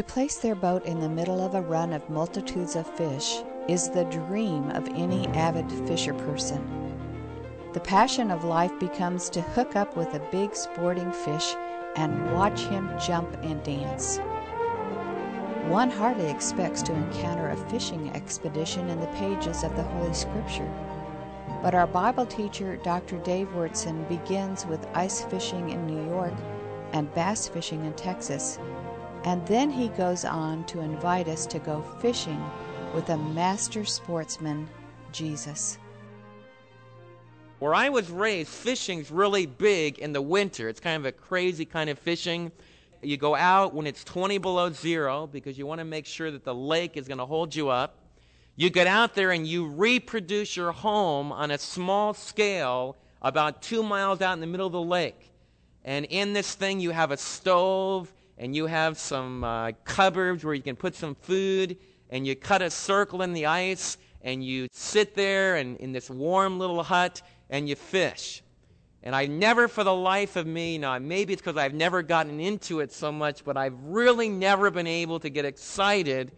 To place their boat in the middle of a run of multitudes of fish is the dream of any avid fisher person. The passion of life becomes to hook up with a big sporting fish and watch him jump and dance. One hardly expects to encounter a fishing expedition in the pages of the Holy Scripture. But our Bible teacher, Dr. Dave Wyrtzen, begins with ice fishing in New York and bass fishing in Texas, and then he goes on to invite us to go fishing with a master sportsman, Jesus. Where I was raised, fishing's really big in the winter. It's kind of a crazy kind of fishing. You go out when it's 20 below zero because you want to make sure that the lake is going to hold you up. You get out there and you reproduce your home on a small scale about two miles out in the middle of the lake. And in this thing, you have a stove and you have some uh, cupboards where you can put some food and you cut a circle in the ice and you sit there and in this warm little hut and you fish. And I never, for the life of me, now maybe it's because I've never gotten into it so much, but I've really never been able to get excited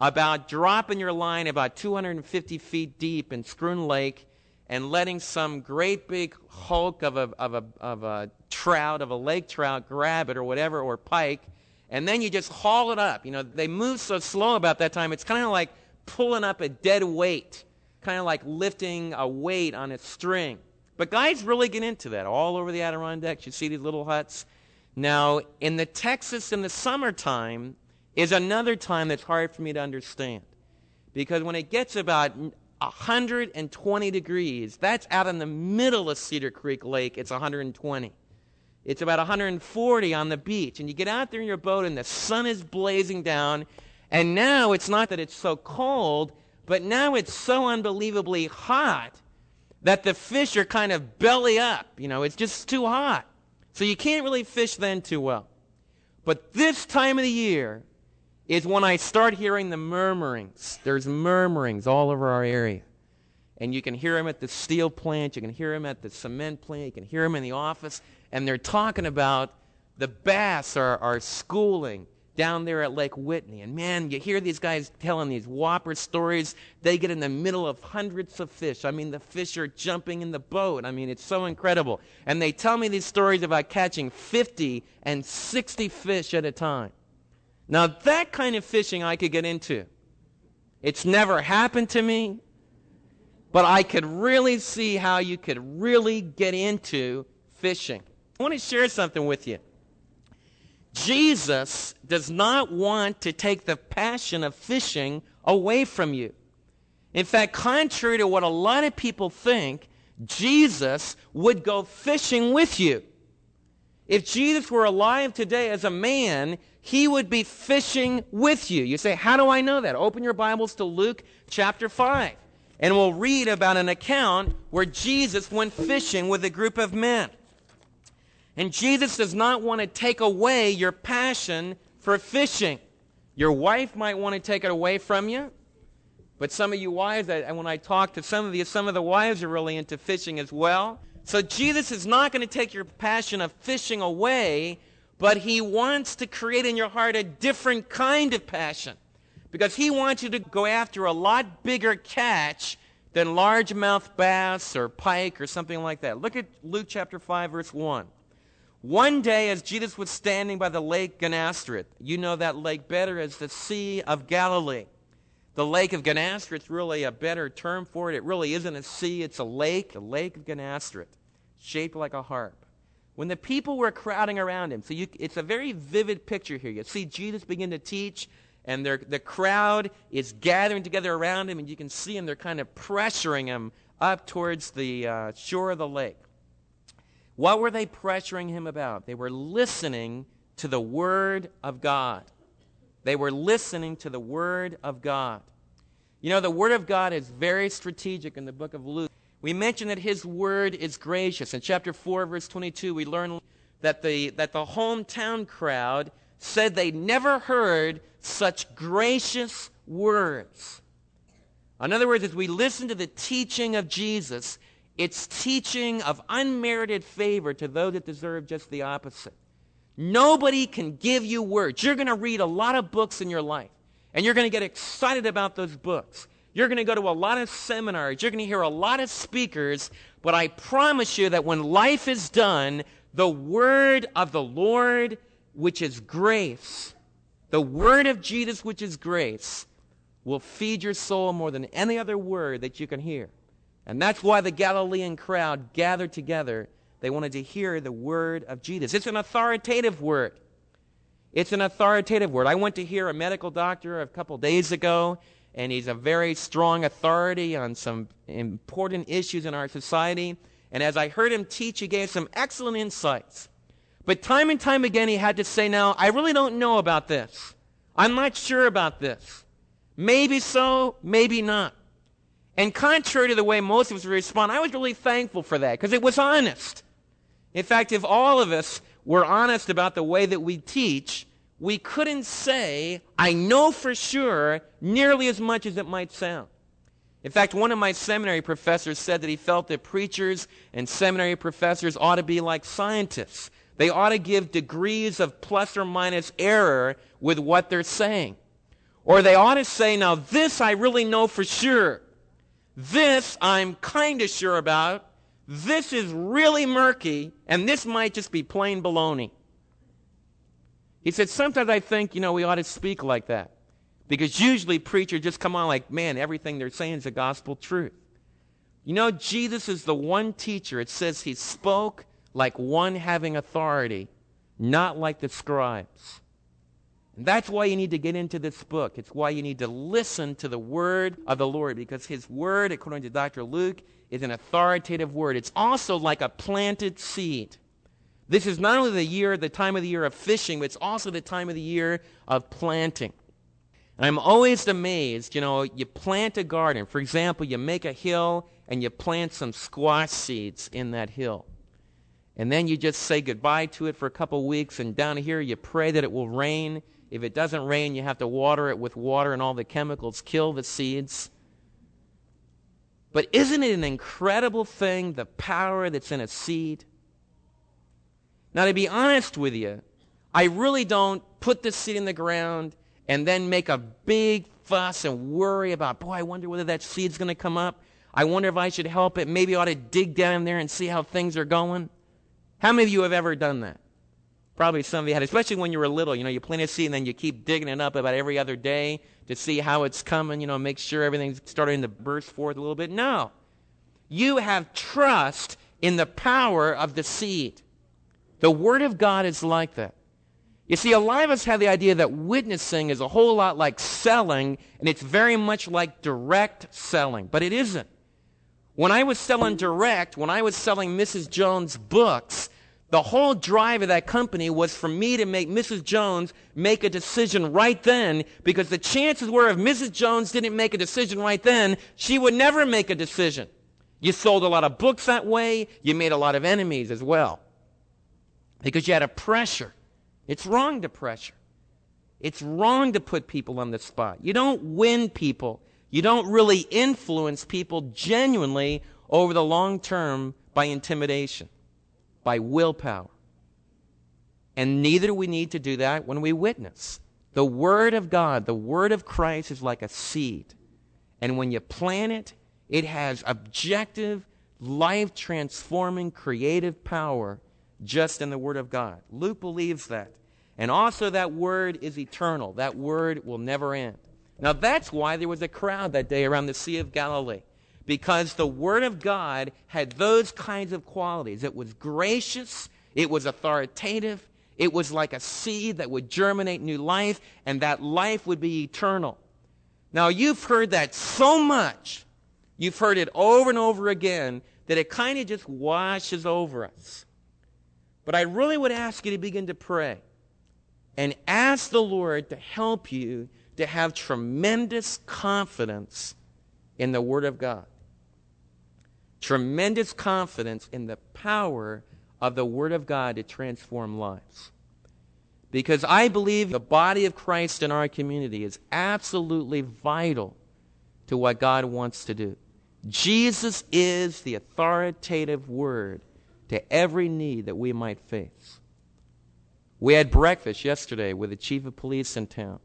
about dropping your line about 250 feet deep in Schroon Lake and letting some great big hulk of a, of, a, of a trout, of a lake trout, grab it or whatever, or pike, and then you just haul it up. You know, they move so slow about that time, it's kind of like pulling up a dead weight, kind of like lifting a weight on a string. But guys really get into that all over the Adirondacks. You see these little huts. Now, in the Texas in the summertime is another time that's hard for me to understand. Because when it gets about 120 degrees, that's out in the middle of Cedar Creek Lake, it's 120. It's about 140 on the beach. And you get out there in your boat and the sun is blazing down. And now it's not that it's so cold, but now it's so unbelievably hot that the fish are kind of belly up. You know, it's just too hot. So you can't really fish then too well. But this time of the year is when I start hearing the murmurings. There's murmurings all over our area. And you can hear them at the steel plant, you can hear them at the cement plant, you can hear them in the office, and they're talking about the bass are, are schooling down there at Lake Whitney. And man, you hear these guys telling these whopper stories. They get in the middle of hundreds of fish. I mean, the fish are jumping in the boat. I mean, it's so incredible. And they tell me these stories about catching 50 and 60 fish at a time. Now, that kind of fishing I could get into. It's never happened to me, but I could really see how you could really get into fishing. I want to share something with you. Jesus does not want to take the passion of fishing away from you. In fact, contrary to what a lot of people think, Jesus would go fishing with you. If Jesus were alive today as a man, he would be fishing with you. You say, How do I know that? Open your Bibles to Luke chapter 5, and we'll read about an account where Jesus went fishing with a group of men. And Jesus does not want to take away your passion for fishing. Your wife might want to take it away from you. But some of you wives, and when I talk to some of you, some of the wives are really into fishing as well. So Jesus is not going to take your passion of fishing away, but he wants to create in your heart a different kind of passion. Because he wants you to go after a lot bigger catch than largemouth bass or pike or something like that. Look at Luke chapter 5, verse 1. One day, as Jesus was standing by the lake Gennesaret, you know that lake better as the Sea of Galilee. The lake of Gennesaret is really a better term for it. It really isn't a sea, it's a lake, a lake of Gennesaret, shaped like a harp. When the people were crowding around him, so you, it's a very vivid picture here. You see Jesus begin to teach, and the crowd is gathering together around him, and you can see him, they're kind of pressuring him up towards the uh, shore of the lake. What were they pressuring him about? They were listening to the Word of God. They were listening to the Word of God. You know, the Word of God is very strategic in the book of Luke. We mentioned that His Word is gracious. In chapter 4, verse 22, we learn that the, that the hometown crowd said they never heard such gracious words. In other words, as we listen to the teaching of Jesus, it's teaching of unmerited favor to those that deserve just the opposite. Nobody can give you words. You're going to read a lot of books in your life, and you're going to get excited about those books. You're going to go to a lot of seminars. You're going to hear a lot of speakers. But I promise you that when life is done, the word of the Lord, which is grace, the word of Jesus, which is grace, will feed your soul more than any other word that you can hear. And that's why the Galilean crowd gathered together they wanted to hear the word of Jesus. It's an authoritative word. It's an authoritative word. I went to hear a medical doctor a couple days ago, and he's a very strong authority on some important issues in our society. And as I heard him teach, he gave some excellent insights. But time and time again, he had to say, Now, I really don't know about this. I'm not sure about this. Maybe so, maybe not. And contrary to the way most of us respond, I was really thankful for that because it was honest. In fact, if all of us were honest about the way that we teach, we couldn't say, I know for sure, nearly as much as it might sound. In fact, one of my seminary professors said that he felt that preachers and seminary professors ought to be like scientists. They ought to give degrees of plus or minus error with what they're saying. Or they ought to say, now this I really know for sure. This I'm kind of sure about. This is really murky, and this might just be plain baloney. He said, Sometimes I think, you know, we ought to speak like that. Because usually preachers just come on like, man, everything they're saying is the gospel truth. You know, Jesus is the one teacher. It says he spoke like one having authority, not like the scribes. And that's why you need to get into this book. It's why you need to listen to the word of the Lord, because his word, according to Dr. Luke, is an authoritative word. It's also like a planted seed. This is not only the year, the time of the year of fishing, but it's also the time of the year of planting. And I'm always amazed, you know, you plant a garden. For example, you make a hill and you plant some squash seeds in that hill. And then you just say goodbye to it for a couple weeks, and down here you pray that it will rain. If it doesn't rain, you have to water it with water, and all the chemicals kill the seeds. But isn't it an incredible thing, the power that's in a seed? Now, to be honest with you, I really don't put the seed in the ground and then make a big fuss and worry about, boy, I wonder whether that seed's going to come up. I wonder if I should help it. Maybe I ought to dig down there and see how things are going. How many of you have ever done that? Probably some of you had, especially when you were little. You know, you plant a seed and then you keep digging it up about every other day to see how it's coming, you know, make sure everything's starting to burst forth a little bit. No. You have trust in the power of the seed. The Word of God is like that. You see, a lot of us have the idea that witnessing is a whole lot like selling, and it's very much like direct selling, but it isn't. When I was selling direct, when I was selling Mrs. Jones books, the whole drive of that company was for me to make Mrs. Jones make a decision right then because the chances were if Mrs. Jones didn't make a decision right then, she would never make a decision. You sold a lot of books that way. You made a lot of enemies as well because you had a pressure. It's wrong to pressure. It's wrong to put people on the spot. You don't win people. You don't really influence people genuinely over the long term by intimidation by willpower. And neither do we need to do that when we witness. The Word of God, the Word of Christ is like a seed. And when you plant it, it has objective, life transforming, creative power just in the Word of God. Luke believes that. And also, that Word is eternal. That Word will never end. Now, that's why there was a crowd that day around the Sea of Galilee because the Word of God had those kinds of qualities. It was gracious, it was authoritative, it was like a seed that would germinate new life, and that life would be eternal. Now, you've heard that so much, you've heard it over and over again, that it kind of just washes over us. But I really would ask you to begin to pray and ask the Lord to help you to have tremendous confidence in the Word of God tremendous confidence in the power of the Word of God to transform lives. Because I believe the body of Christ in our community is absolutely vital to what God wants to do. Jesus is the authoritative Word to every need that we might face. We had breakfast yesterday with the chief of police in town.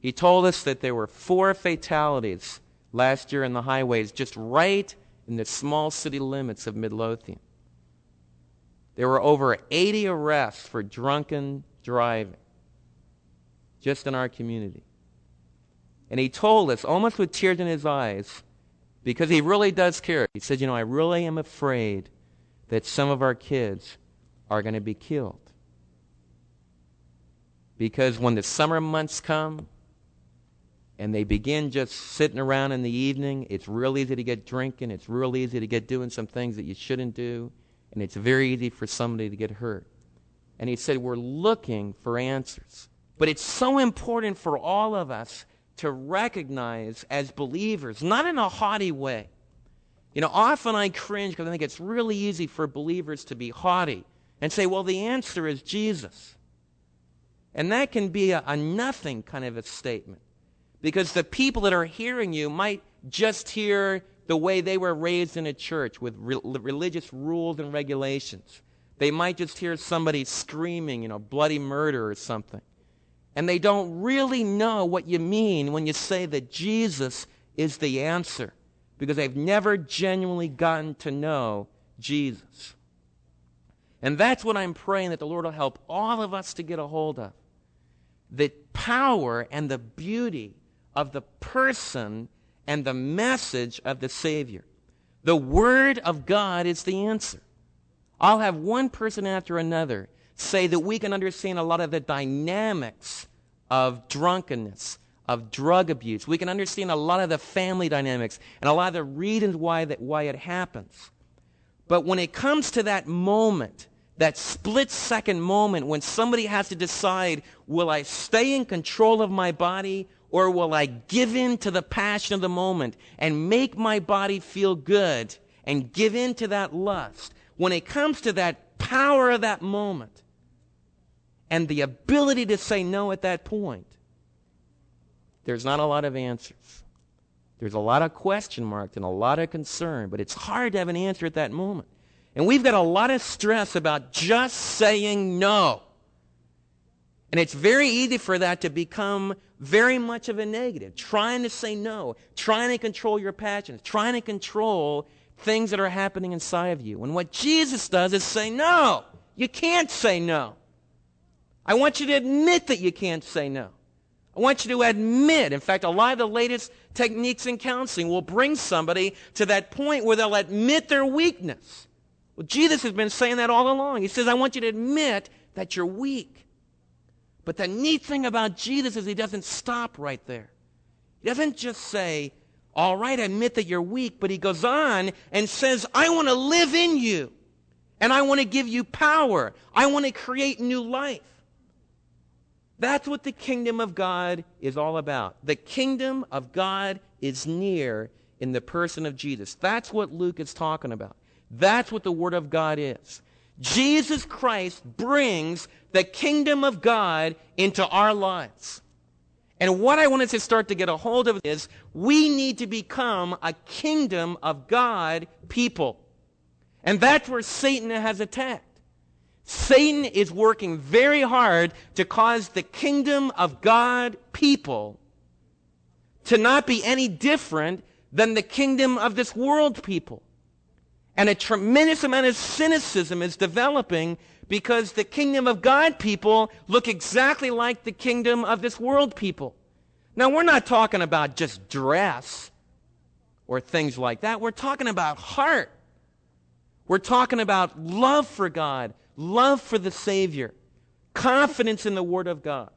He told us that there were four fatalities last year in the highways just right in the small city limits of Midlothian. There were over 80 arrests for drunken driving just in our community. And he told us, almost with tears in his eyes, because he really does care. He said, You know, I really am afraid that some of our kids are going to be killed. Because when the summer months come and they begin just sitting around in the evening, it's real easy to get drinking. It's real easy to get doing some things that you shouldn't do. And it's very easy for somebody to get hurt. And he said, We're looking for answers. But it's so important for all of us to recognize as believers, not in a haughty way. You know, often I cringe because I think it's really easy for believers to be haughty and say, well, the answer is Jesus. And that can be a, a nothing kind of a statement because the people that are hearing you might just hear the way they were raised in a church with re- religious rules and regulations. They might just hear somebody screaming, you know, bloody murder or something and they don't really know what you mean when you say that Jesus is the answer because they've never genuinely gotten to know Jesus. And that's what I'm praying that the Lord will help all of us to get a hold of. The power and the beauty of the person and the message of the Savior. The Word of God is the answer. I'll have one person after another say that we can understand a lot of the dynamics of drunkenness, of drug abuse. We can understand a lot of the family dynamics and a lot of the reasons why, that, why it happens. But when it comes to that moment, that split second moment when somebody has to decide will I stay in control of my body or will I give in to the passion of the moment and make my body feel good and give in to that lust? When it comes to that power of that moment, and the ability to say no at that point, there's not a lot of answers. There's a lot of question marks and a lot of concern, but it's hard to have an answer at that moment. And we've got a lot of stress about just saying no. And it's very easy for that to become very much of a negative. Trying to say no, trying to control your passions, trying to control things that are happening inside of you. And what Jesus does is say no. You can't say no. I want you to admit that you can't say no. I want you to admit. In fact, a lot of the latest techniques in counseling will bring somebody to that point where they'll admit their weakness. Well, Jesus has been saying that all along. He says, I want you to admit that you're weak. But the neat thing about Jesus is he doesn't stop right there. He doesn't just say, All right, admit that you're weak, but he goes on and says, I want to live in you. And I want to give you power. I want to create new life. That's what the kingdom of God is all about. The kingdom of God is near in the person of Jesus. That's what Luke is talking about. That's what the Word of God is. Jesus Christ brings the kingdom of God into our lives. And what I wanted to start to get a hold of is we need to become a kingdom of God people. And that's where Satan has attacked. Satan is working very hard to cause the kingdom of God people to not be any different than the kingdom of this world people. And a tremendous amount of cynicism is developing because the kingdom of God people look exactly like the kingdom of this world people. Now, we're not talking about just dress or things like that. We're talking about heart. We're talking about love for God, love for the Savior, confidence in the Word of God.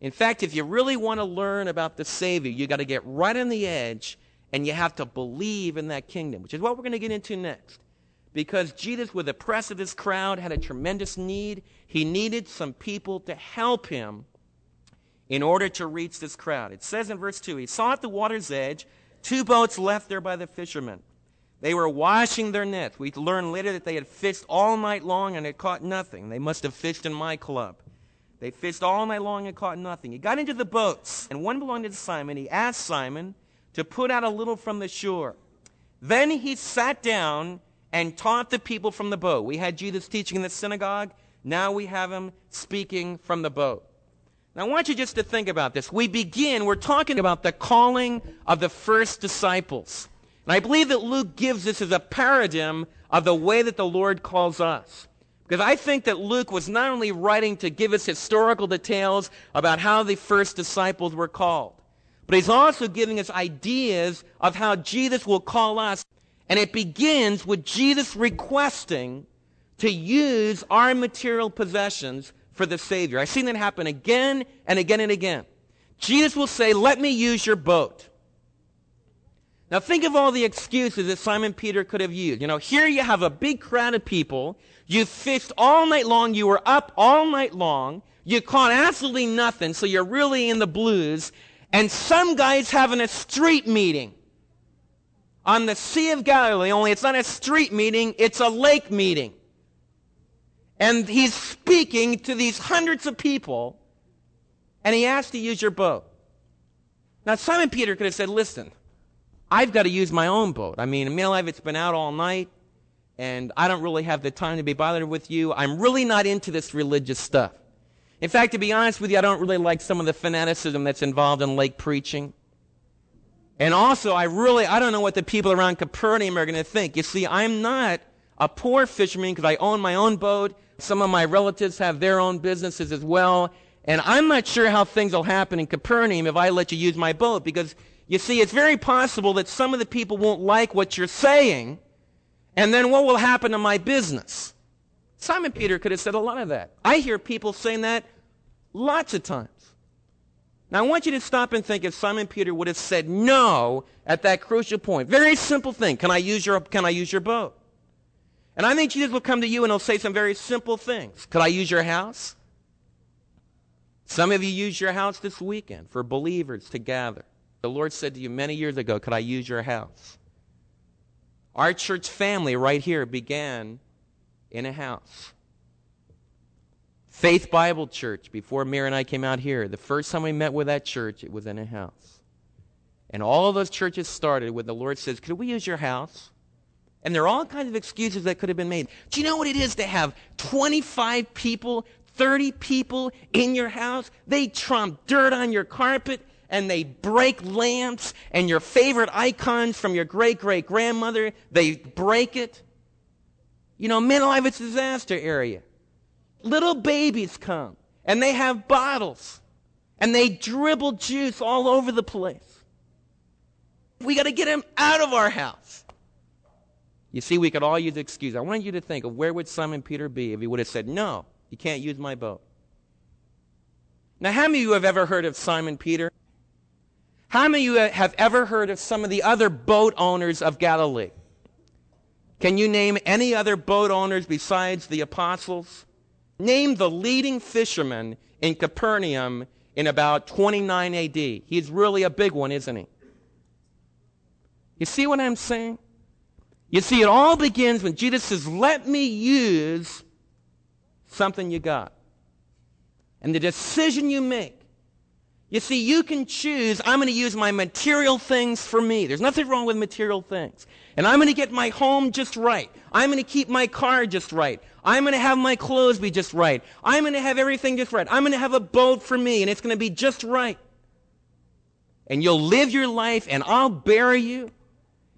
In fact, if you really want to learn about the Savior, you got to get right on the edge and you have to believe in that kingdom, which is what we're going to get into next. Because Jesus, with the press of this crowd, had a tremendous need. He needed some people to help him in order to reach this crowd. It says in verse 2 He saw at the water's edge two boats left there by the fishermen. They were washing their nets. We learned later that they had fished all night long and had caught nothing. They must have fished in my club. They fished all night long and caught nothing. He got into the boats, and one belonged to Simon. He asked Simon to put out a little from the shore. Then he sat down and taught the people from the boat. We had Jesus teaching in the synagogue. Now we have him speaking from the boat. Now I want you just to think about this. We begin, we're talking about the calling of the first disciples. And I believe that Luke gives this as a paradigm of the way that the Lord calls us. Because I think that Luke was not only writing to give us historical details about how the first disciples were called, but he's also giving us ideas of how Jesus will call us. And it begins with Jesus requesting to use our material possessions for the Savior. I've seen that happen again and again and again. Jesus will say, Let me use your boat. Now think of all the excuses that Simon Peter could have used. You know, here you have a big crowd of people. You fished all night long. You were up all night long. You caught absolutely nothing, so you're really in the blues. And some guy's having a street meeting on the Sea of Galilee, only it's not a street meeting, it's a lake meeting. And he's speaking to these hundreds of people, and he asks to use your boat. Now, Simon Peter could have said, Listen, I've got to use my own boat. I mean, life, it's been out all night, and I don't really have the time to be bothered with you. I'm really not into this religious stuff. In fact, to be honest with you, I don't really like some of the fanaticism that's involved in lake preaching. And also, I really, I don't know what the people around Capernaum are going to think. You see, I'm not a poor fisherman because I own my own boat. Some of my relatives have their own businesses as well. And I'm not sure how things will happen in Capernaum if I let you use my boat because you see, it's very possible that some of the people won't like what you're saying, and then what will happen to my business? Simon Peter could have said a lot of that. I hear people saying that lots of times. Now, I want you to stop and think if Simon Peter would have said no at that crucial point. Very simple thing. Can I use your, can I use your boat? And I think Jesus will come to you and he'll say some very simple things. Could I use your house? Some of you use your house this weekend for believers to gather. The Lord said to you many years ago, Could I use your house? Our church family right here began in a house. Faith Bible Church, before Mary and I came out here, the first time we met with that church, it was in a house. And all of those churches started when the Lord says, Could we use your house? And there are all kinds of excuses that could have been made. Do you know what it is to have 25 people, 30 people in your house? They tromp dirt on your carpet and they break lamps and your favorite icons from your great great grandmother, they break it. You know, midlife it's a disaster area. Little babies come and they have bottles and they dribble juice all over the place. We got to get them out of our house. You see, we could all use excuses. I want you to think of where would Simon Peter be if he would have said, No, you can't use my boat. Now, how many of you have ever heard of Simon Peter? How many of you have ever heard of some of the other boat owners of Galilee? Can you name any other boat owners besides the apostles? Name the leading fisherman in Capernaum in about 29 AD. He's really a big one, isn't he? You see what I'm saying? You see, it all begins when Jesus says, Let me use something you got. And the decision you make you see, you can choose, I'm going to use my material things for me. There's nothing wrong with material things. And I'm going to get my home just right. I'm going to keep my car just right. I'm going to have my clothes be just right. I'm going to have everything just right. I'm going to have a boat for me, and it's going to be just right. And you'll live your life, and I'll bury you,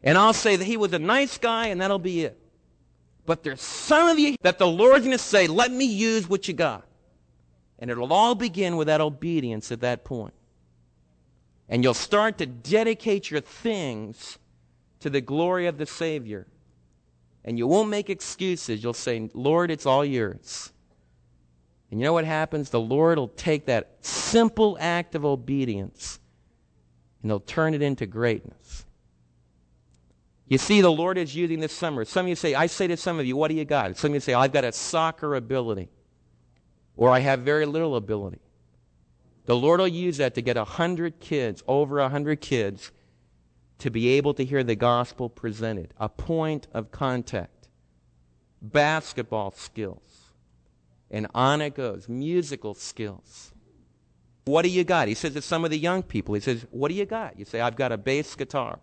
and I'll say that he was a nice guy, and that'll be it. But there's some of you that the Lord's going to say, let me use what you got. And it'll all begin with that obedience at that point. And you'll start to dedicate your things to the glory of the Savior. And you won't make excuses. You'll say, Lord, it's all yours. And you know what happens? The Lord will take that simple act of obedience and he'll turn it into greatness. You see, the Lord is using this summer. Some of you say, I say to some of you, what do you got? Some of you say, I've got a soccer ability or I have very little ability. The Lord will use that to get a hundred kids, over a hundred kids, to be able to hear the gospel presented. A point of contact. Basketball skills. And on it goes. Musical skills. What do you got? He says to some of the young people, he says, What do you got? You say, I've got a bass guitar.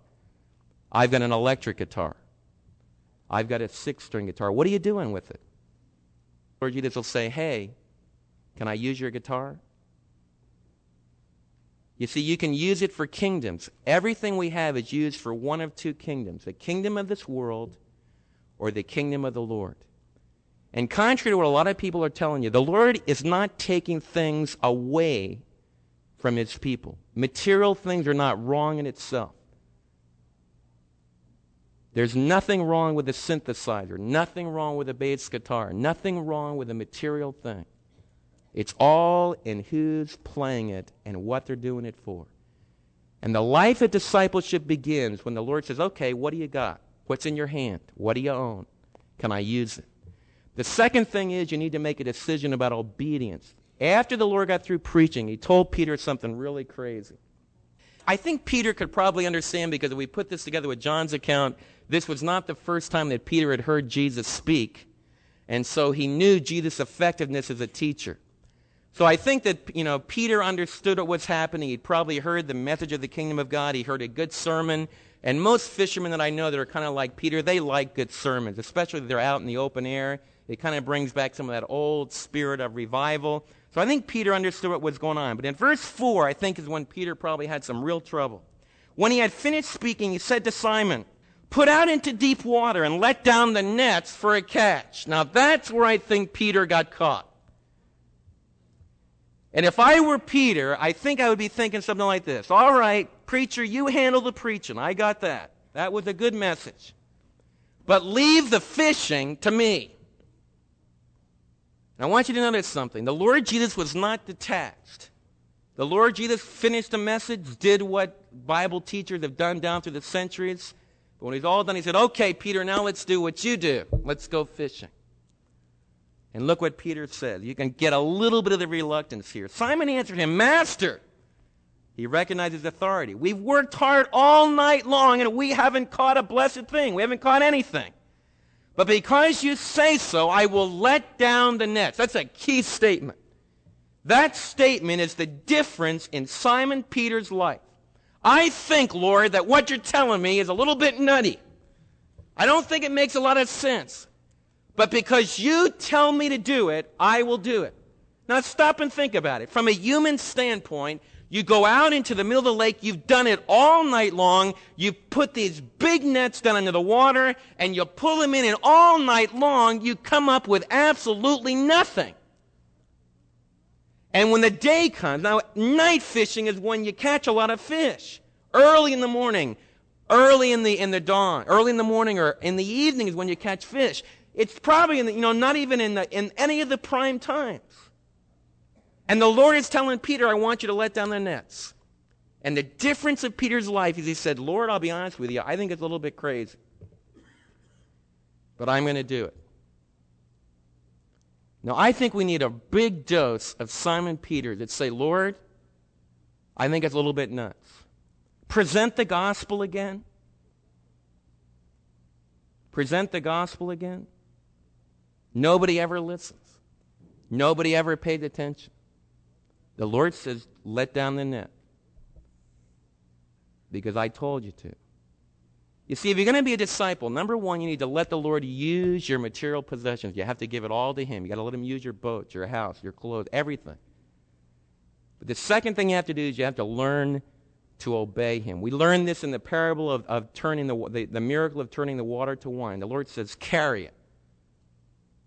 I've got an electric guitar. I've got a six string guitar. What are you doing with it? Lord Jesus will say, Hey, can I use your guitar? You see, you can use it for kingdoms. Everything we have is used for one of two kingdoms the kingdom of this world or the kingdom of the Lord. And contrary to what a lot of people are telling you, the Lord is not taking things away from his people. Material things are not wrong in itself. There's nothing wrong with a synthesizer, nothing wrong with a bass guitar, nothing wrong with a material thing. It's all in who's playing it and what they're doing it for. And the life of discipleship begins when the Lord says, Okay, what do you got? What's in your hand? What do you own? Can I use it? The second thing is you need to make a decision about obedience. After the Lord got through preaching, he told Peter something really crazy. I think Peter could probably understand because if we put this together with John's account, this was not the first time that Peter had heard Jesus speak. And so he knew Jesus' effectiveness as a teacher. So I think that, you know, Peter understood what was happening. He'd probably heard the message of the kingdom of God. He heard a good sermon. And most fishermen that I know that are kind of like Peter, they like good sermons, especially if they're out in the open air. It kind of brings back some of that old spirit of revival. So I think Peter understood what was going on. But in verse 4, I think is when Peter probably had some real trouble. When he had finished speaking, he said to Simon, Put out into deep water and let down the nets for a catch. Now that's where I think Peter got caught. And if I were Peter, I think I would be thinking something like this All right, preacher, you handle the preaching. I got that. That was a good message. But leave the fishing to me. And I want you to notice something. The Lord Jesus was not detached. The Lord Jesus finished the message, did what Bible teachers have done down through the centuries. But when he's all done, he said, Okay, Peter, now let's do what you do. Let's go fishing. And look what Peter says. You can get a little bit of the reluctance here. Simon answered him, Master. He recognizes authority. We've worked hard all night long and we haven't caught a blessed thing. We haven't caught anything. But because you say so, I will let down the nets. That's a key statement. That statement is the difference in Simon Peter's life. I think, Lord, that what you're telling me is a little bit nutty. I don't think it makes a lot of sense. But because you tell me to do it, I will do it. Now stop and think about it. From a human standpoint, you go out into the middle of the lake, you've done it all night long, you put these big nets down into the water, and you pull them in, and all night long, you come up with absolutely nothing. And when the day comes, now night fishing is when you catch a lot of fish. Early in the morning, early in the, in the dawn, early in the morning or in the evening is when you catch fish. It's probably in the, you know, not even in, the, in any of the prime times. And the Lord is telling Peter, I want you to let down the nets. And the difference of Peter's life is he said, Lord, I'll be honest with you, I think it's a little bit crazy. But I'm going to do it. Now, I think we need a big dose of Simon Peter that say, Lord, I think it's a little bit nuts. Present the gospel again. Present the gospel again. Nobody ever listens. Nobody ever paid attention. The Lord says, let down the net. Because I told you to. You see, if you're going to be a disciple, number one, you need to let the Lord use your material possessions. You have to give it all to Him. You got to let Him use your boat, your house, your clothes, everything. But the second thing you have to do is you have to learn to obey Him. We learn this in the parable of, of turning the, the, the miracle of turning the water to wine. The Lord says, carry it.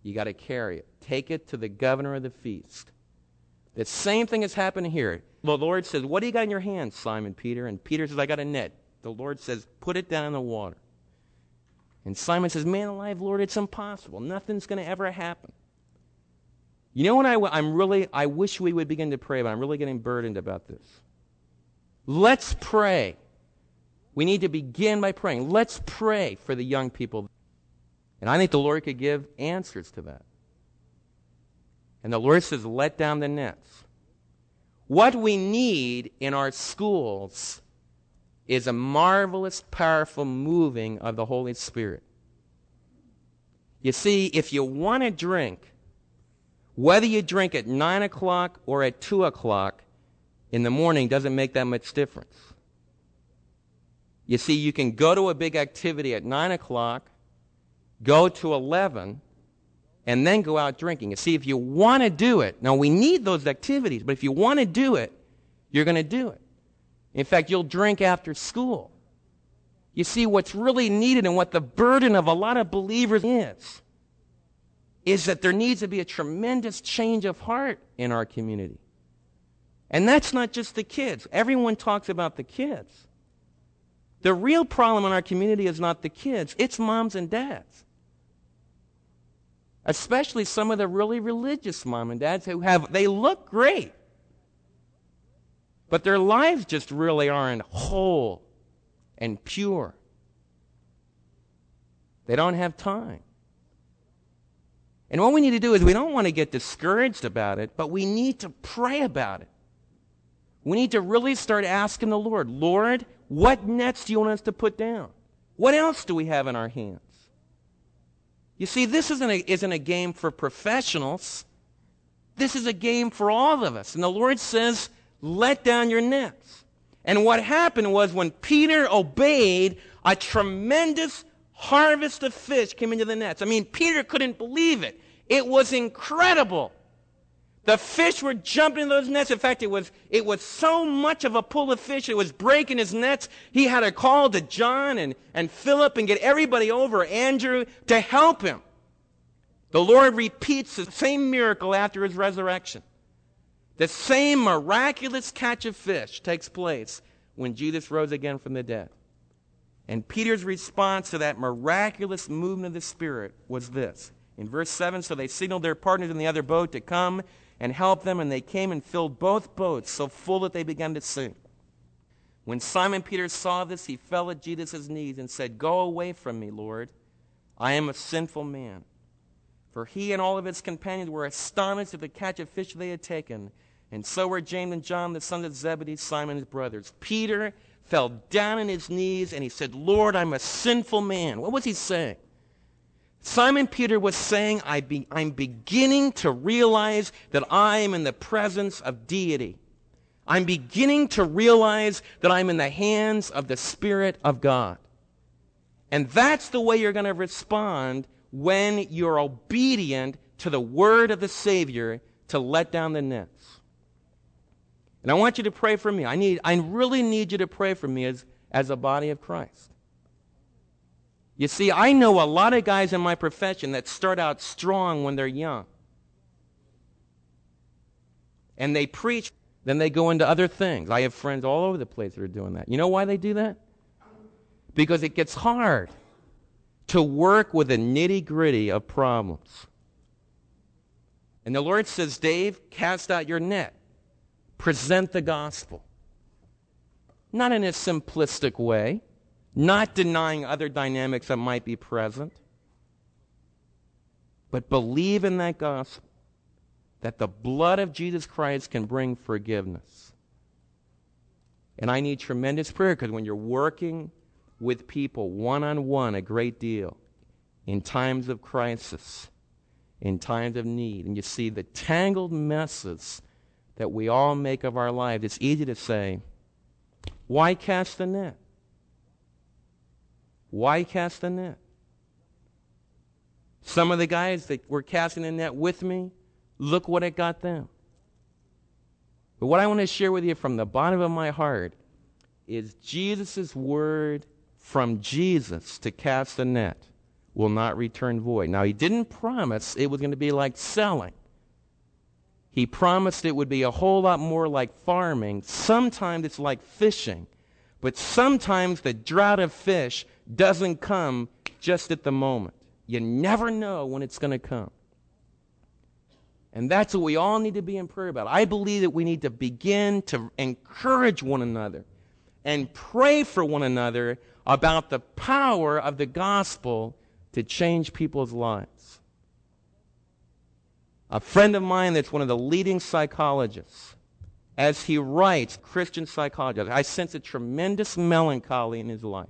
You got to carry it. Take it to the governor of the feast. The same thing is happening here. The Lord says, What do you got in your hand, Simon Peter? And Peter says, I got a net. The Lord says, Put it down in the water. And Simon says, Man alive, Lord, it's impossible. Nothing's going to ever happen. You know what I, I'm really, I wish we would begin to pray, but I'm really getting burdened about this. Let's pray. We need to begin by praying. Let's pray for the young people. And I think the Lord could give answers to that. And the Lord says, let down the nets. What we need in our schools is a marvelous, powerful moving of the Holy Spirit. You see, if you want to drink, whether you drink at 9 o'clock or at 2 o'clock in the morning doesn't make that much difference. You see, you can go to a big activity at 9 o'clock, go to 11, and then go out drinking. You see, if you want to do it, now we need those activities, but if you want to do it, you're going to do it. In fact, you'll drink after school. You see, what's really needed and what the burden of a lot of believers is, is that there needs to be a tremendous change of heart in our community. And that's not just the kids. Everyone talks about the kids. The real problem in our community is not the kids, it's moms and dads. Especially some of the really religious mom and dads who have, they look great. But their lives just really aren't whole and pure. They don't have time. And what we need to do is we don't want to get discouraged about it, but we need to pray about it. We need to really start asking the Lord, Lord, what nets do you want us to put down? What else do we have in our hands? You see, this isn't a, isn't a game for professionals. This is a game for all of us. And the Lord says, let down your nets. And what happened was when Peter obeyed, a tremendous harvest of fish came into the nets. I mean, Peter couldn't believe it. It was incredible. The fish were jumping in those nets. In fact, it was, it was so much of a pull of fish, it was breaking his nets. He had to call to John and, and Philip and get everybody over, Andrew, to help him. The Lord repeats the same miracle after his resurrection. The same miraculous catch of fish takes place when Jesus rose again from the dead. And Peter's response to that miraculous movement of the Spirit was this. In verse 7, so they signaled their partners in the other boat to come and helped them, and they came and filled both boats so full that they began to sink. When Simon Peter saw this, he fell at Jesus' knees and said, Go away from me, Lord. I am a sinful man. For he and all of his companions were astonished at the catch of fish they had taken. And so were James and John, the sons of Zebedee, Simon's brothers. Peter fell down on his knees and he said, Lord, I'm a sinful man. What was he saying? Simon Peter was saying, I be, I'm beginning to realize that I am in the presence of deity. I'm beginning to realize that I'm in the hands of the Spirit of God. And that's the way you're going to respond when you're obedient to the word of the Savior to let down the nets. And I want you to pray for me. I need I really need you to pray for me as, as a body of Christ. You see, I know a lot of guys in my profession that start out strong when they're young. And they preach, then they go into other things. I have friends all over the place that are doing that. You know why they do that? Because it gets hard to work with the nitty gritty of problems. And the Lord says, Dave, cast out your net. Present the gospel. Not in a simplistic way not denying other dynamics that might be present, but believe in that gospel that the blood of Jesus Christ can bring forgiveness. And I need tremendous prayer because when you're working with people one on one a great deal in times of crisis, in times of need, and you see the tangled messes that we all make of our lives, it's easy to say, why cast the net? Why cast the net? Some of the guys that were casting the net with me, look what it got them. But what I want to share with you from the bottom of my heart is Jesus' word from Jesus to cast the net will not return void. Now, he didn't promise it was going to be like selling. He promised it would be a whole lot more like farming. Sometimes it's like fishing. But sometimes the drought of fish doesn't come just at the moment. You never know when it's going to come. And that's what we all need to be in prayer about. I believe that we need to begin to encourage one another and pray for one another about the power of the gospel to change people's lives. A friend of mine that's one of the leading psychologists, as he writes, Christian psychology, I sense a tremendous melancholy in his life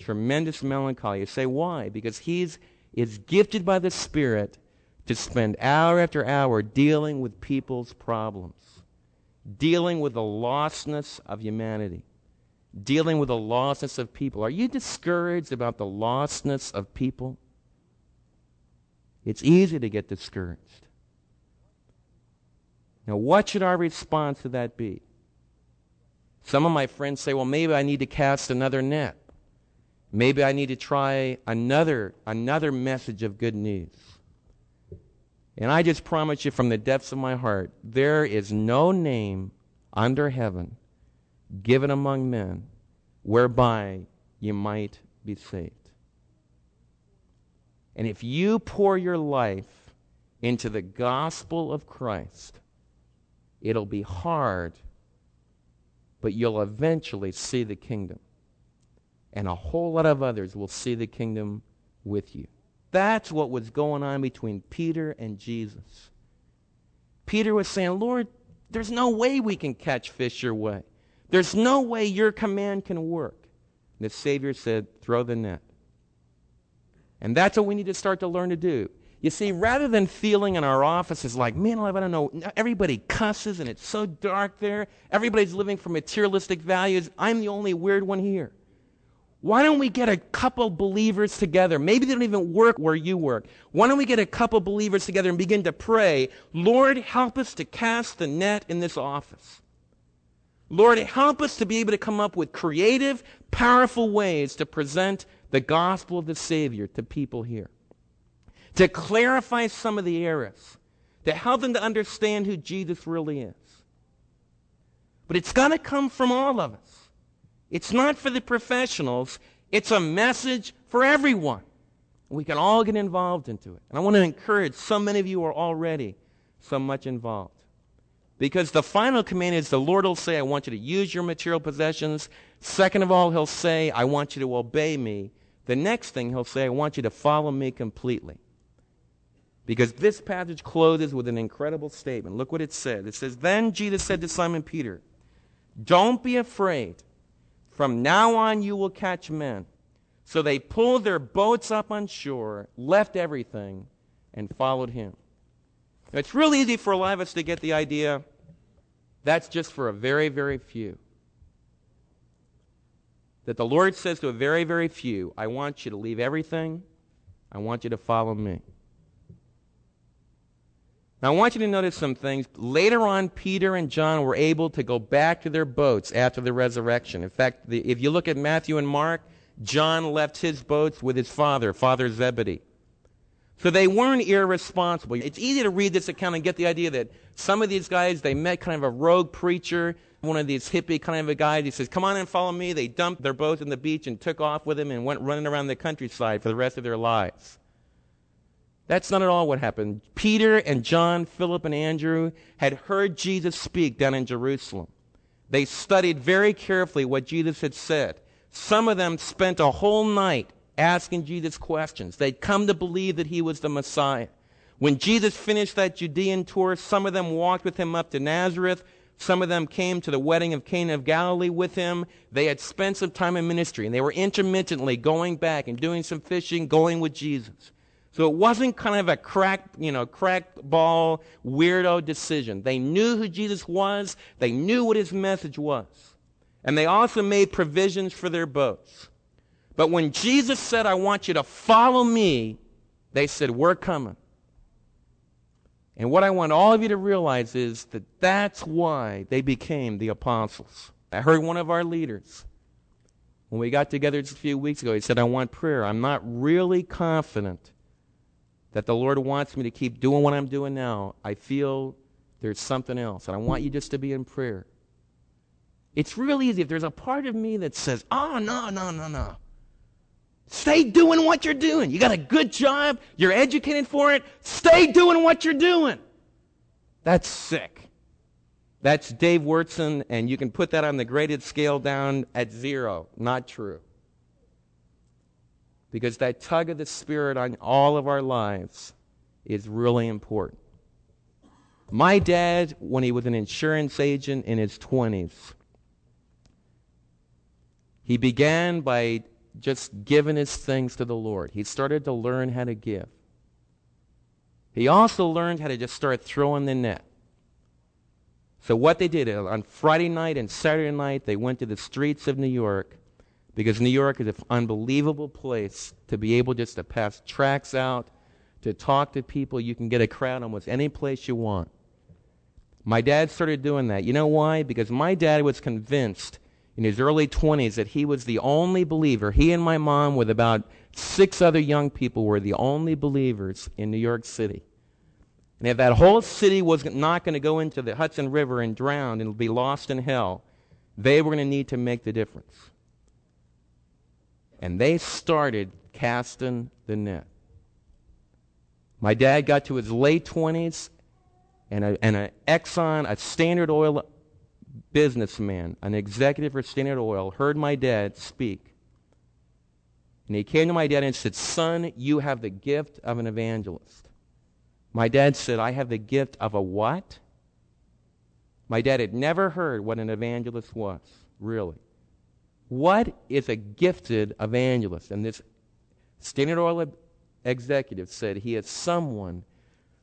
tremendous melancholy. You say, why? Because he's is gifted by the Spirit to spend hour after hour dealing with people's problems, dealing with the lostness of humanity, dealing with the lostness of people. Are you discouraged about the lostness of people? It's easy to get discouraged. Now, what should our response to that be? Some of my friends say, well, maybe I need to cast another net. Maybe I need to try another, another message of good news. And I just promise you from the depths of my heart, there is no name under heaven given among men whereby you might be saved. And if you pour your life into the gospel of Christ, it'll be hard, but you'll eventually see the kingdom. And a whole lot of others will see the kingdom with you. That's what was going on between Peter and Jesus. Peter was saying, Lord, there's no way we can catch fish your way. There's no way your command can work. And the Savior said, throw the net. And that's what we need to start to learn to do. You see, rather than feeling in our offices like, man, I don't know, everybody cusses and it's so dark there, everybody's living for materialistic values, I'm the only weird one here. Why don't we get a couple believers together? Maybe they don't even work where you work. Why don't we get a couple believers together and begin to pray, Lord, help us to cast the net in this office. Lord, help us to be able to come up with creative, powerful ways to present the gospel of the Savior to people here. To clarify some of the errors. To help them to understand who Jesus really is. But it's got to come from all of us. It's not for the professionals. It's a message for everyone. We can all get involved into it. And I want to encourage so many of you are already so much involved. Because the final command is the Lord will say, I want you to use your material possessions. Second of all, he'll say, I want you to obey me. The next thing he'll say, I want you to follow me completely. Because this passage closes with an incredible statement. Look what it says. It says, Then Jesus said to Simon Peter, Don't be afraid. From now on, you will catch men. So they pulled their boats up on shore, left everything, and followed him. Now, it's really easy for a lot of us to get the idea that's just for a very, very few. That the Lord says to a very, very few, I want you to leave everything, I want you to follow me. Now, I want you to notice some things. Later on, Peter and John were able to go back to their boats after the resurrection. In fact, the, if you look at Matthew and Mark, John left his boats with his father, Father Zebedee. So they weren't irresponsible. It's easy to read this account and get the idea that some of these guys, they met kind of a rogue preacher, one of these hippie kind of a guys. He says, Come on and follow me. They dumped their boats on the beach and took off with him and went running around the countryside for the rest of their lives. That's not at all what happened. Peter and John, Philip and Andrew had heard Jesus speak down in Jerusalem. They studied very carefully what Jesus had said. Some of them spent a whole night asking Jesus questions. They'd come to believe that he was the Messiah. When Jesus finished that Judean tour, some of them walked with him up to Nazareth. Some of them came to the wedding of Cana of Galilee with him. They had spent some time in ministry, and they were intermittently going back and doing some fishing, going with Jesus. So it wasn't kind of a crack, you know, crack ball, weirdo decision. They knew who Jesus was. They knew what his message was. And they also made provisions for their boats. But when Jesus said, I want you to follow me, they said, We're coming. And what I want all of you to realize is that that's why they became the apostles. I heard one of our leaders, when we got together just a few weeks ago, he said, I want prayer. I'm not really confident that the Lord wants me to keep doing what I'm doing now, I feel there's something else. And I want you just to be in prayer. It's real easy. If there's a part of me that says, oh, no, no, no, no. Stay doing what you're doing. You got a good job. You're educated for it. Stay doing what you're doing. That's sick. That's Dave Wyrtzen, and you can put that on the graded scale down at zero. Not true because that tug of the Spirit on all of our lives is really important. My dad, when he was an insurance agent in his 20s, he began by just giving his things to the Lord. He started to learn how to give. He also learned how to just start throwing the net. So, what they did on Friday night and Saturday night, they went to the streets of New York because New York is an unbelievable place to be able just to pass tracts out, to talk to people. You can get a crowd almost any place you want. My dad started doing that. You know why? Because my dad was convinced in his early 20s that he was the only believer. He and my mom, with about six other young people, were the only believers in New York City. And if that whole city was not going to go into the Hudson River and drown and be lost in hell, they were going to need to make the difference. And they started casting the net. My dad got to his late 20s, and, a, and an Exxon, a Standard Oil businessman, an executive for Standard Oil, heard my dad speak. And he came to my dad and said, Son, you have the gift of an evangelist. My dad said, I have the gift of a what? My dad had never heard what an evangelist was, really. What is a gifted evangelist? And this Standard Oil executive said he is someone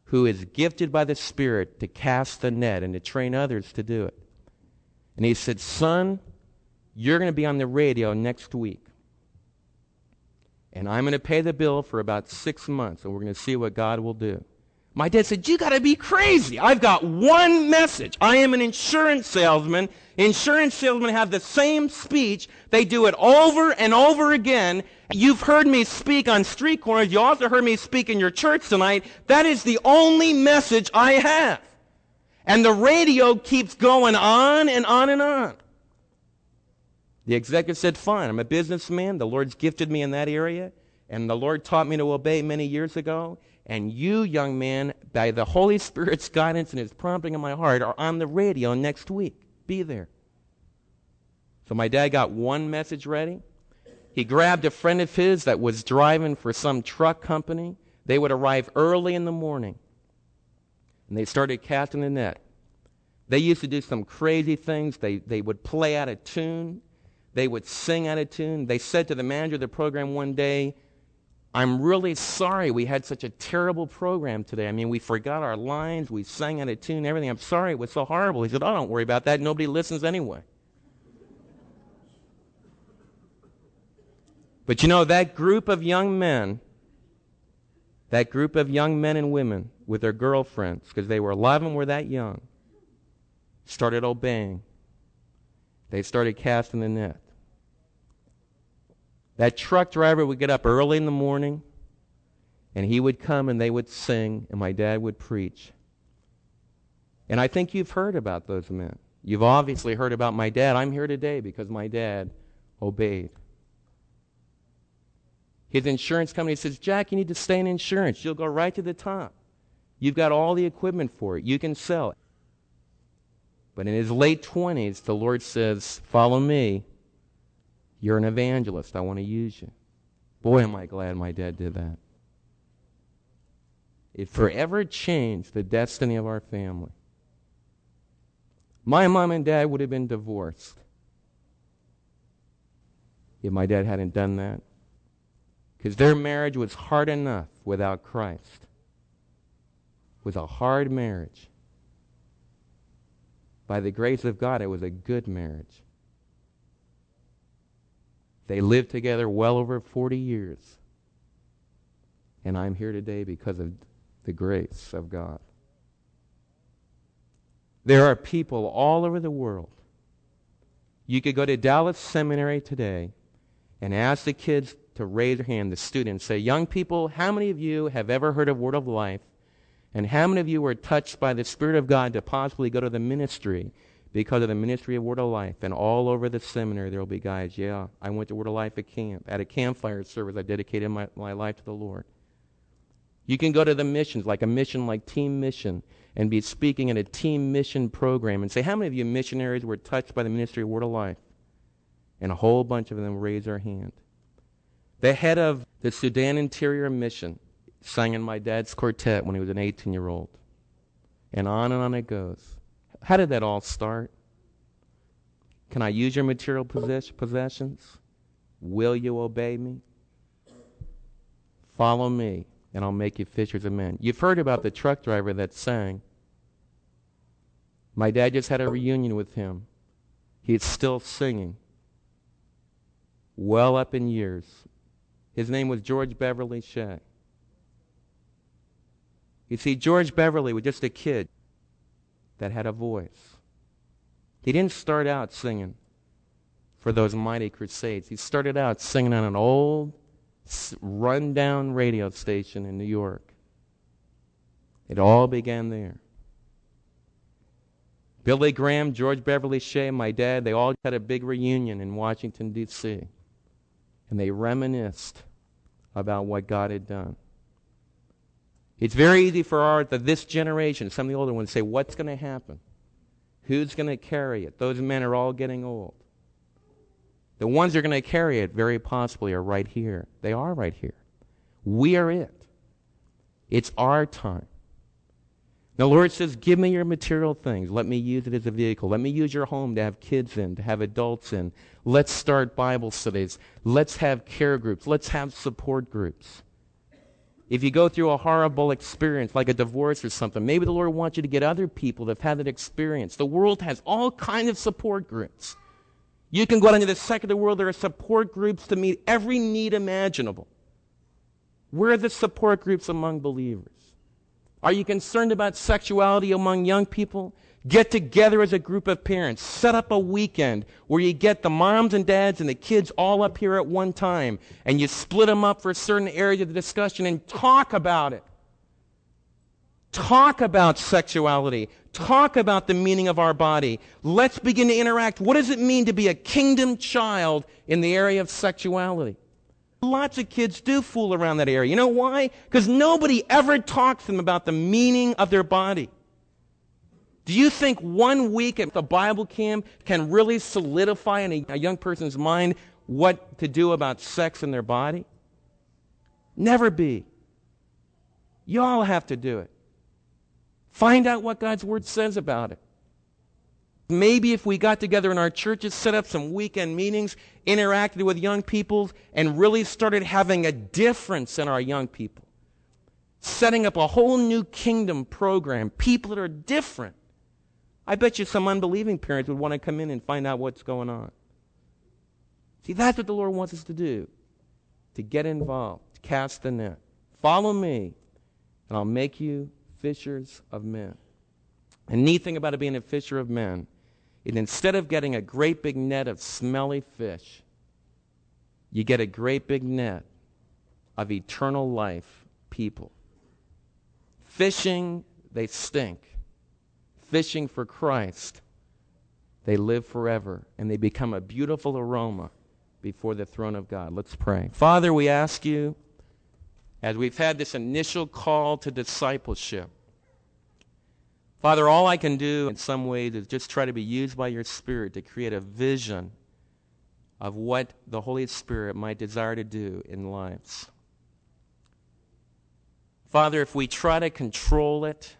who is gifted by the Spirit to cast the net and to train others to do it. And he said, Son, you're going to be on the radio next week. And I'm going to pay the bill for about six months, and we're going to see what God will do. My dad said, You got to be crazy. I've got one message. I am an insurance salesman. Insurance salesmen have the same speech. They do it over and over again. You've heard me speak on street corners. You also heard me speak in your church tonight. That is the only message I have. And the radio keeps going on and on and on. The executive said, Fine, I'm a businessman. The Lord's gifted me in that area. And the Lord taught me to obey many years ago. And you, young man, by the Holy Spirit's guidance and His prompting in my heart, are on the radio next week. Be there. So my dad got one message ready. He grabbed a friend of his that was driving for some truck company. They would arrive early in the morning. And they started casting the net. They used to do some crazy things. They, they would play out of tune. They would sing out of tune. They said to the manager of the program one day, I'm really sorry we had such a terrible program today. I mean, we forgot our lines, we sang out of tune, everything. I'm sorry it was so horrible. He said, Oh, don't worry about that. Nobody listens anyway. But you know, that group of young men, that group of young men and women with their girlfriends, because they were, a lot of them were that young, started obeying. They started casting the net. That truck driver would get up early in the morning and he would come and they would sing and my dad would preach. And I think you've heard about those men. You've obviously heard about my dad. I'm here today because my dad obeyed. His insurance company says, Jack, you need to stay in insurance. You'll go right to the top. You've got all the equipment for it. You can sell it. But in his late 20s, the Lord says, Follow me. You're an evangelist. I want to use you. Boy, am I glad my dad did that. It forever changed the destiny of our family. My mom and dad would have been divorced if my dad hadn't done that. Because their marriage was hard enough without Christ. It was a hard marriage. By the grace of God, it was a good marriage. They lived together well over 40 years. And I'm here today because of the grace of God. There are people all over the world. You could go to Dallas Seminary today and ask the kids to raise their hand, the students, say, Young people, how many of you have ever heard of Word of Life? And how many of you were touched by the Spirit of God to possibly go to the ministry because of the ministry of Word of Life. And all over the seminary, there will be guys, yeah, I went to Word of Life at camp. At a campfire service, I dedicated my, my life to the Lord. You can go to the missions, like a mission like Team Mission, and be speaking in a team mission program and say, How many of you missionaries were touched by the ministry of Word of Life? And a whole bunch of them raise their hand. The head of the Sudan Interior Mission sang in my dad's quartet when he was an 18 year old. And on and on it goes. How did that all start? Can I use your material possess- possessions? Will you obey me? Follow me, and I'll make you fishers of men. You've heard about the truck driver that sang. My dad just had a reunion with him. He's still singing. Well up in years. His name was George Beverly Shea. You see, George Beverly was just a kid that had a voice. He didn't start out singing for those mighty crusades. He started out singing on an old, run-down radio station in New York. It all began there. Billy Graham, George Beverly Shea, my dad, they all had a big reunion in Washington, D.C. And they reminisced about what God had done. It's very easy for our, the, this generation, some of the older ones, say, what's going to happen? Who's going to carry it? Those men are all getting old. The ones that are going to carry it, very possibly, are right here. They are right here. We are it. It's our time. The Lord says, Give me your material things. Let me use it as a vehicle. Let me use your home to have kids in, to have adults in. Let's start Bible studies. Let's have care groups. Let's have support groups. If you go through a horrible experience like a divorce or something, maybe the Lord wants you to get other people that have had that experience. The world has all kinds of support groups. You can go out into the secular world, there are support groups to meet every need imaginable. Where are the support groups among believers? Are you concerned about sexuality among young people? Get together as a group of parents. Set up a weekend where you get the moms and dads and the kids all up here at one time and you split them up for a certain areas of the discussion and talk about it. Talk about sexuality. Talk about the meaning of our body. Let's begin to interact. What does it mean to be a kingdom child in the area of sexuality? Lots of kids do fool around that area. You know why? Because nobody ever talks to them about the meaning of their body. Do you think one week at the Bible camp can really solidify in a, a young person's mind what to do about sex in their body? Never be. You all have to do it. Find out what God's Word says about it. Maybe if we got together in our churches, set up some weekend meetings, interacted with young people, and really started having a difference in our young people. Setting up a whole new kingdom program, people that are different I bet you some unbelieving parents would want to come in and find out what's going on. See, that's what the Lord wants us to do to get involved, to cast the net. Follow me, and I'll make you fishers of men. And neat thing about it being a fisher of men is instead of getting a great big net of smelly fish, you get a great big net of eternal life people. Fishing, they stink fishing for Christ, they live forever and they become a beautiful aroma before the throne of God. Let's pray. Father, we ask you, as we've had this initial call to discipleship, Father, all I can do in some ways is just try to be used by your Spirit to create a vision of what the Holy Spirit might desire to do in lives. Father, if we try to control it,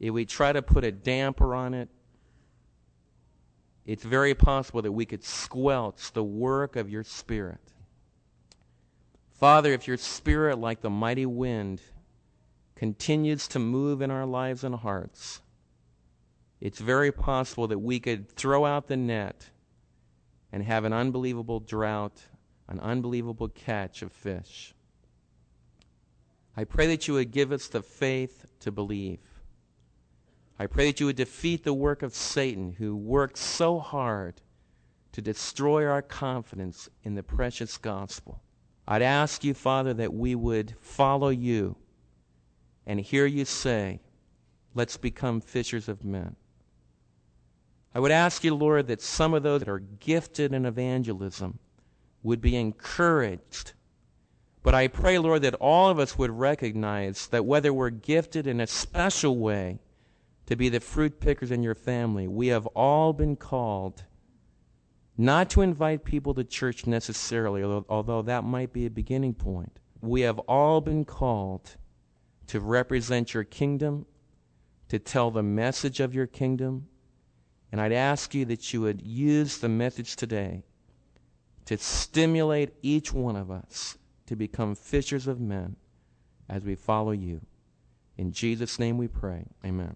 if we try to put a damper on it, it's very possible that we could squelch the work of your Spirit. Father, if your Spirit, like the mighty wind, continues to move in our lives and hearts, it's very possible that we could throw out the net and have an unbelievable drought, an unbelievable catch of fish. I pray that you would give us the faith to believe. I pray that you would defeat the work of Satan, who works so hard to destroy our confidence in the precious gospel. I'd ask you, Father, that we would follow you and hear you say, Let's become fishers of men. I would ask you, Lord, that some of those that are gifted in evangelism would be encouraged. But I pray, Lord, that all of us would recognize that whether we're gifted in a special way, to be the fruit pickers in your family. We have all been called not to invite people to church necessarily, although that might be a beginning point. We have all been called to represent your kingdom, to tell the message of your kingdom. And I'd ask you that you would use the message today to stimulate each one of us to become fishers of men as we follow you. In Jesus' name we pray. Amen.